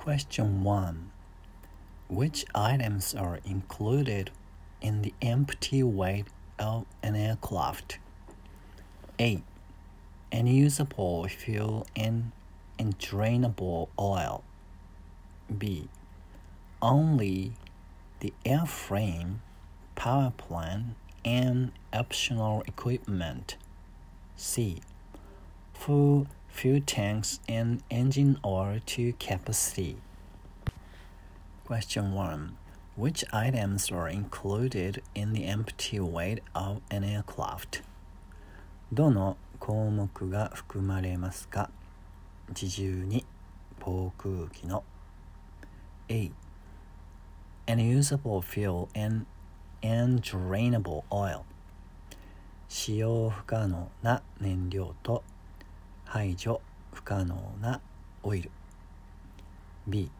Question 1 Which items are included in the empty weight of an aircraft? A. Unusable fuel and undrainable oil. B. Only the airframe, power plant, and optional equipment. C. Full fuel tanks and engine oil to capacity. Question 1. Which items are included in the empty weight of an aircraft? どの項目が含まれますか自重に航空機の A. Unusable fuel and undrainable oil 使用不可能な燃料と 排除不可能なオイル B.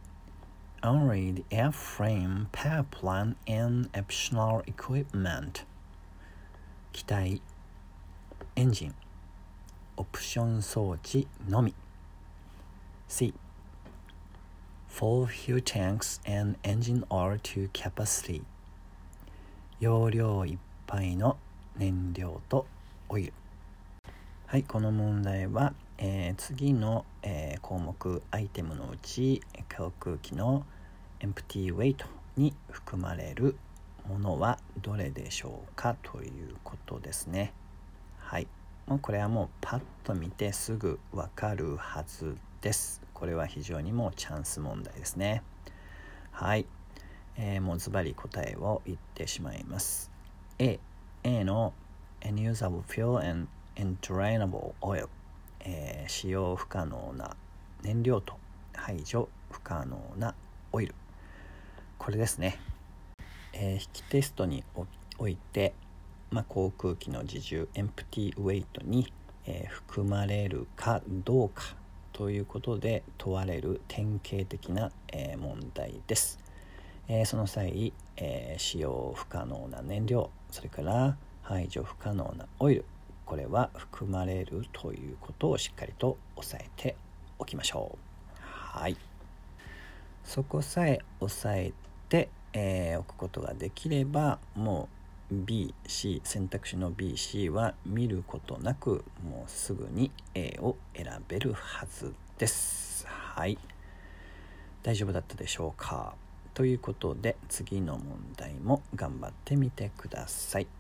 Only the airframe, power plant, and optional equipment 機体エンジンオプション装置のみ C. Full fuel tanks and engine oil to capacity 容量いっぱいの燃料とオイルはいこの問題は、えー、次の、えー、項目アイテムのうち航空機のエンプティウェイトに含まれるものはどれでしょうかということですね。はい。もうこれはもうパッと見てすぐわかるはずです。これは非常にもうチャンス問題ですね。はい、えー、もうズバリ答えを言ってしまいます。A, A の Unusable fuel and Undrainable oil、えー、使用不可能な燃料と排除不可能なオイル。これですね、えー、引きテストにおいて、まあ、航空機の自重エンプティーウェイトに、えー、含まれるかどうかということで問われる典型的な、えー、問題です、えー、その際、えー、使用不可能な燃料それから排除不可能なオイル。これは含まれるということをしっかりと押さえておきましょう。はい。そこさえ押さえて、えー、おくことができればもう BC 選択肢の BC は見ることなくもうすぐに A を選べるはずです。はい。大丈夫だったでしょうか？ということで次の問題も頑張ってみてください。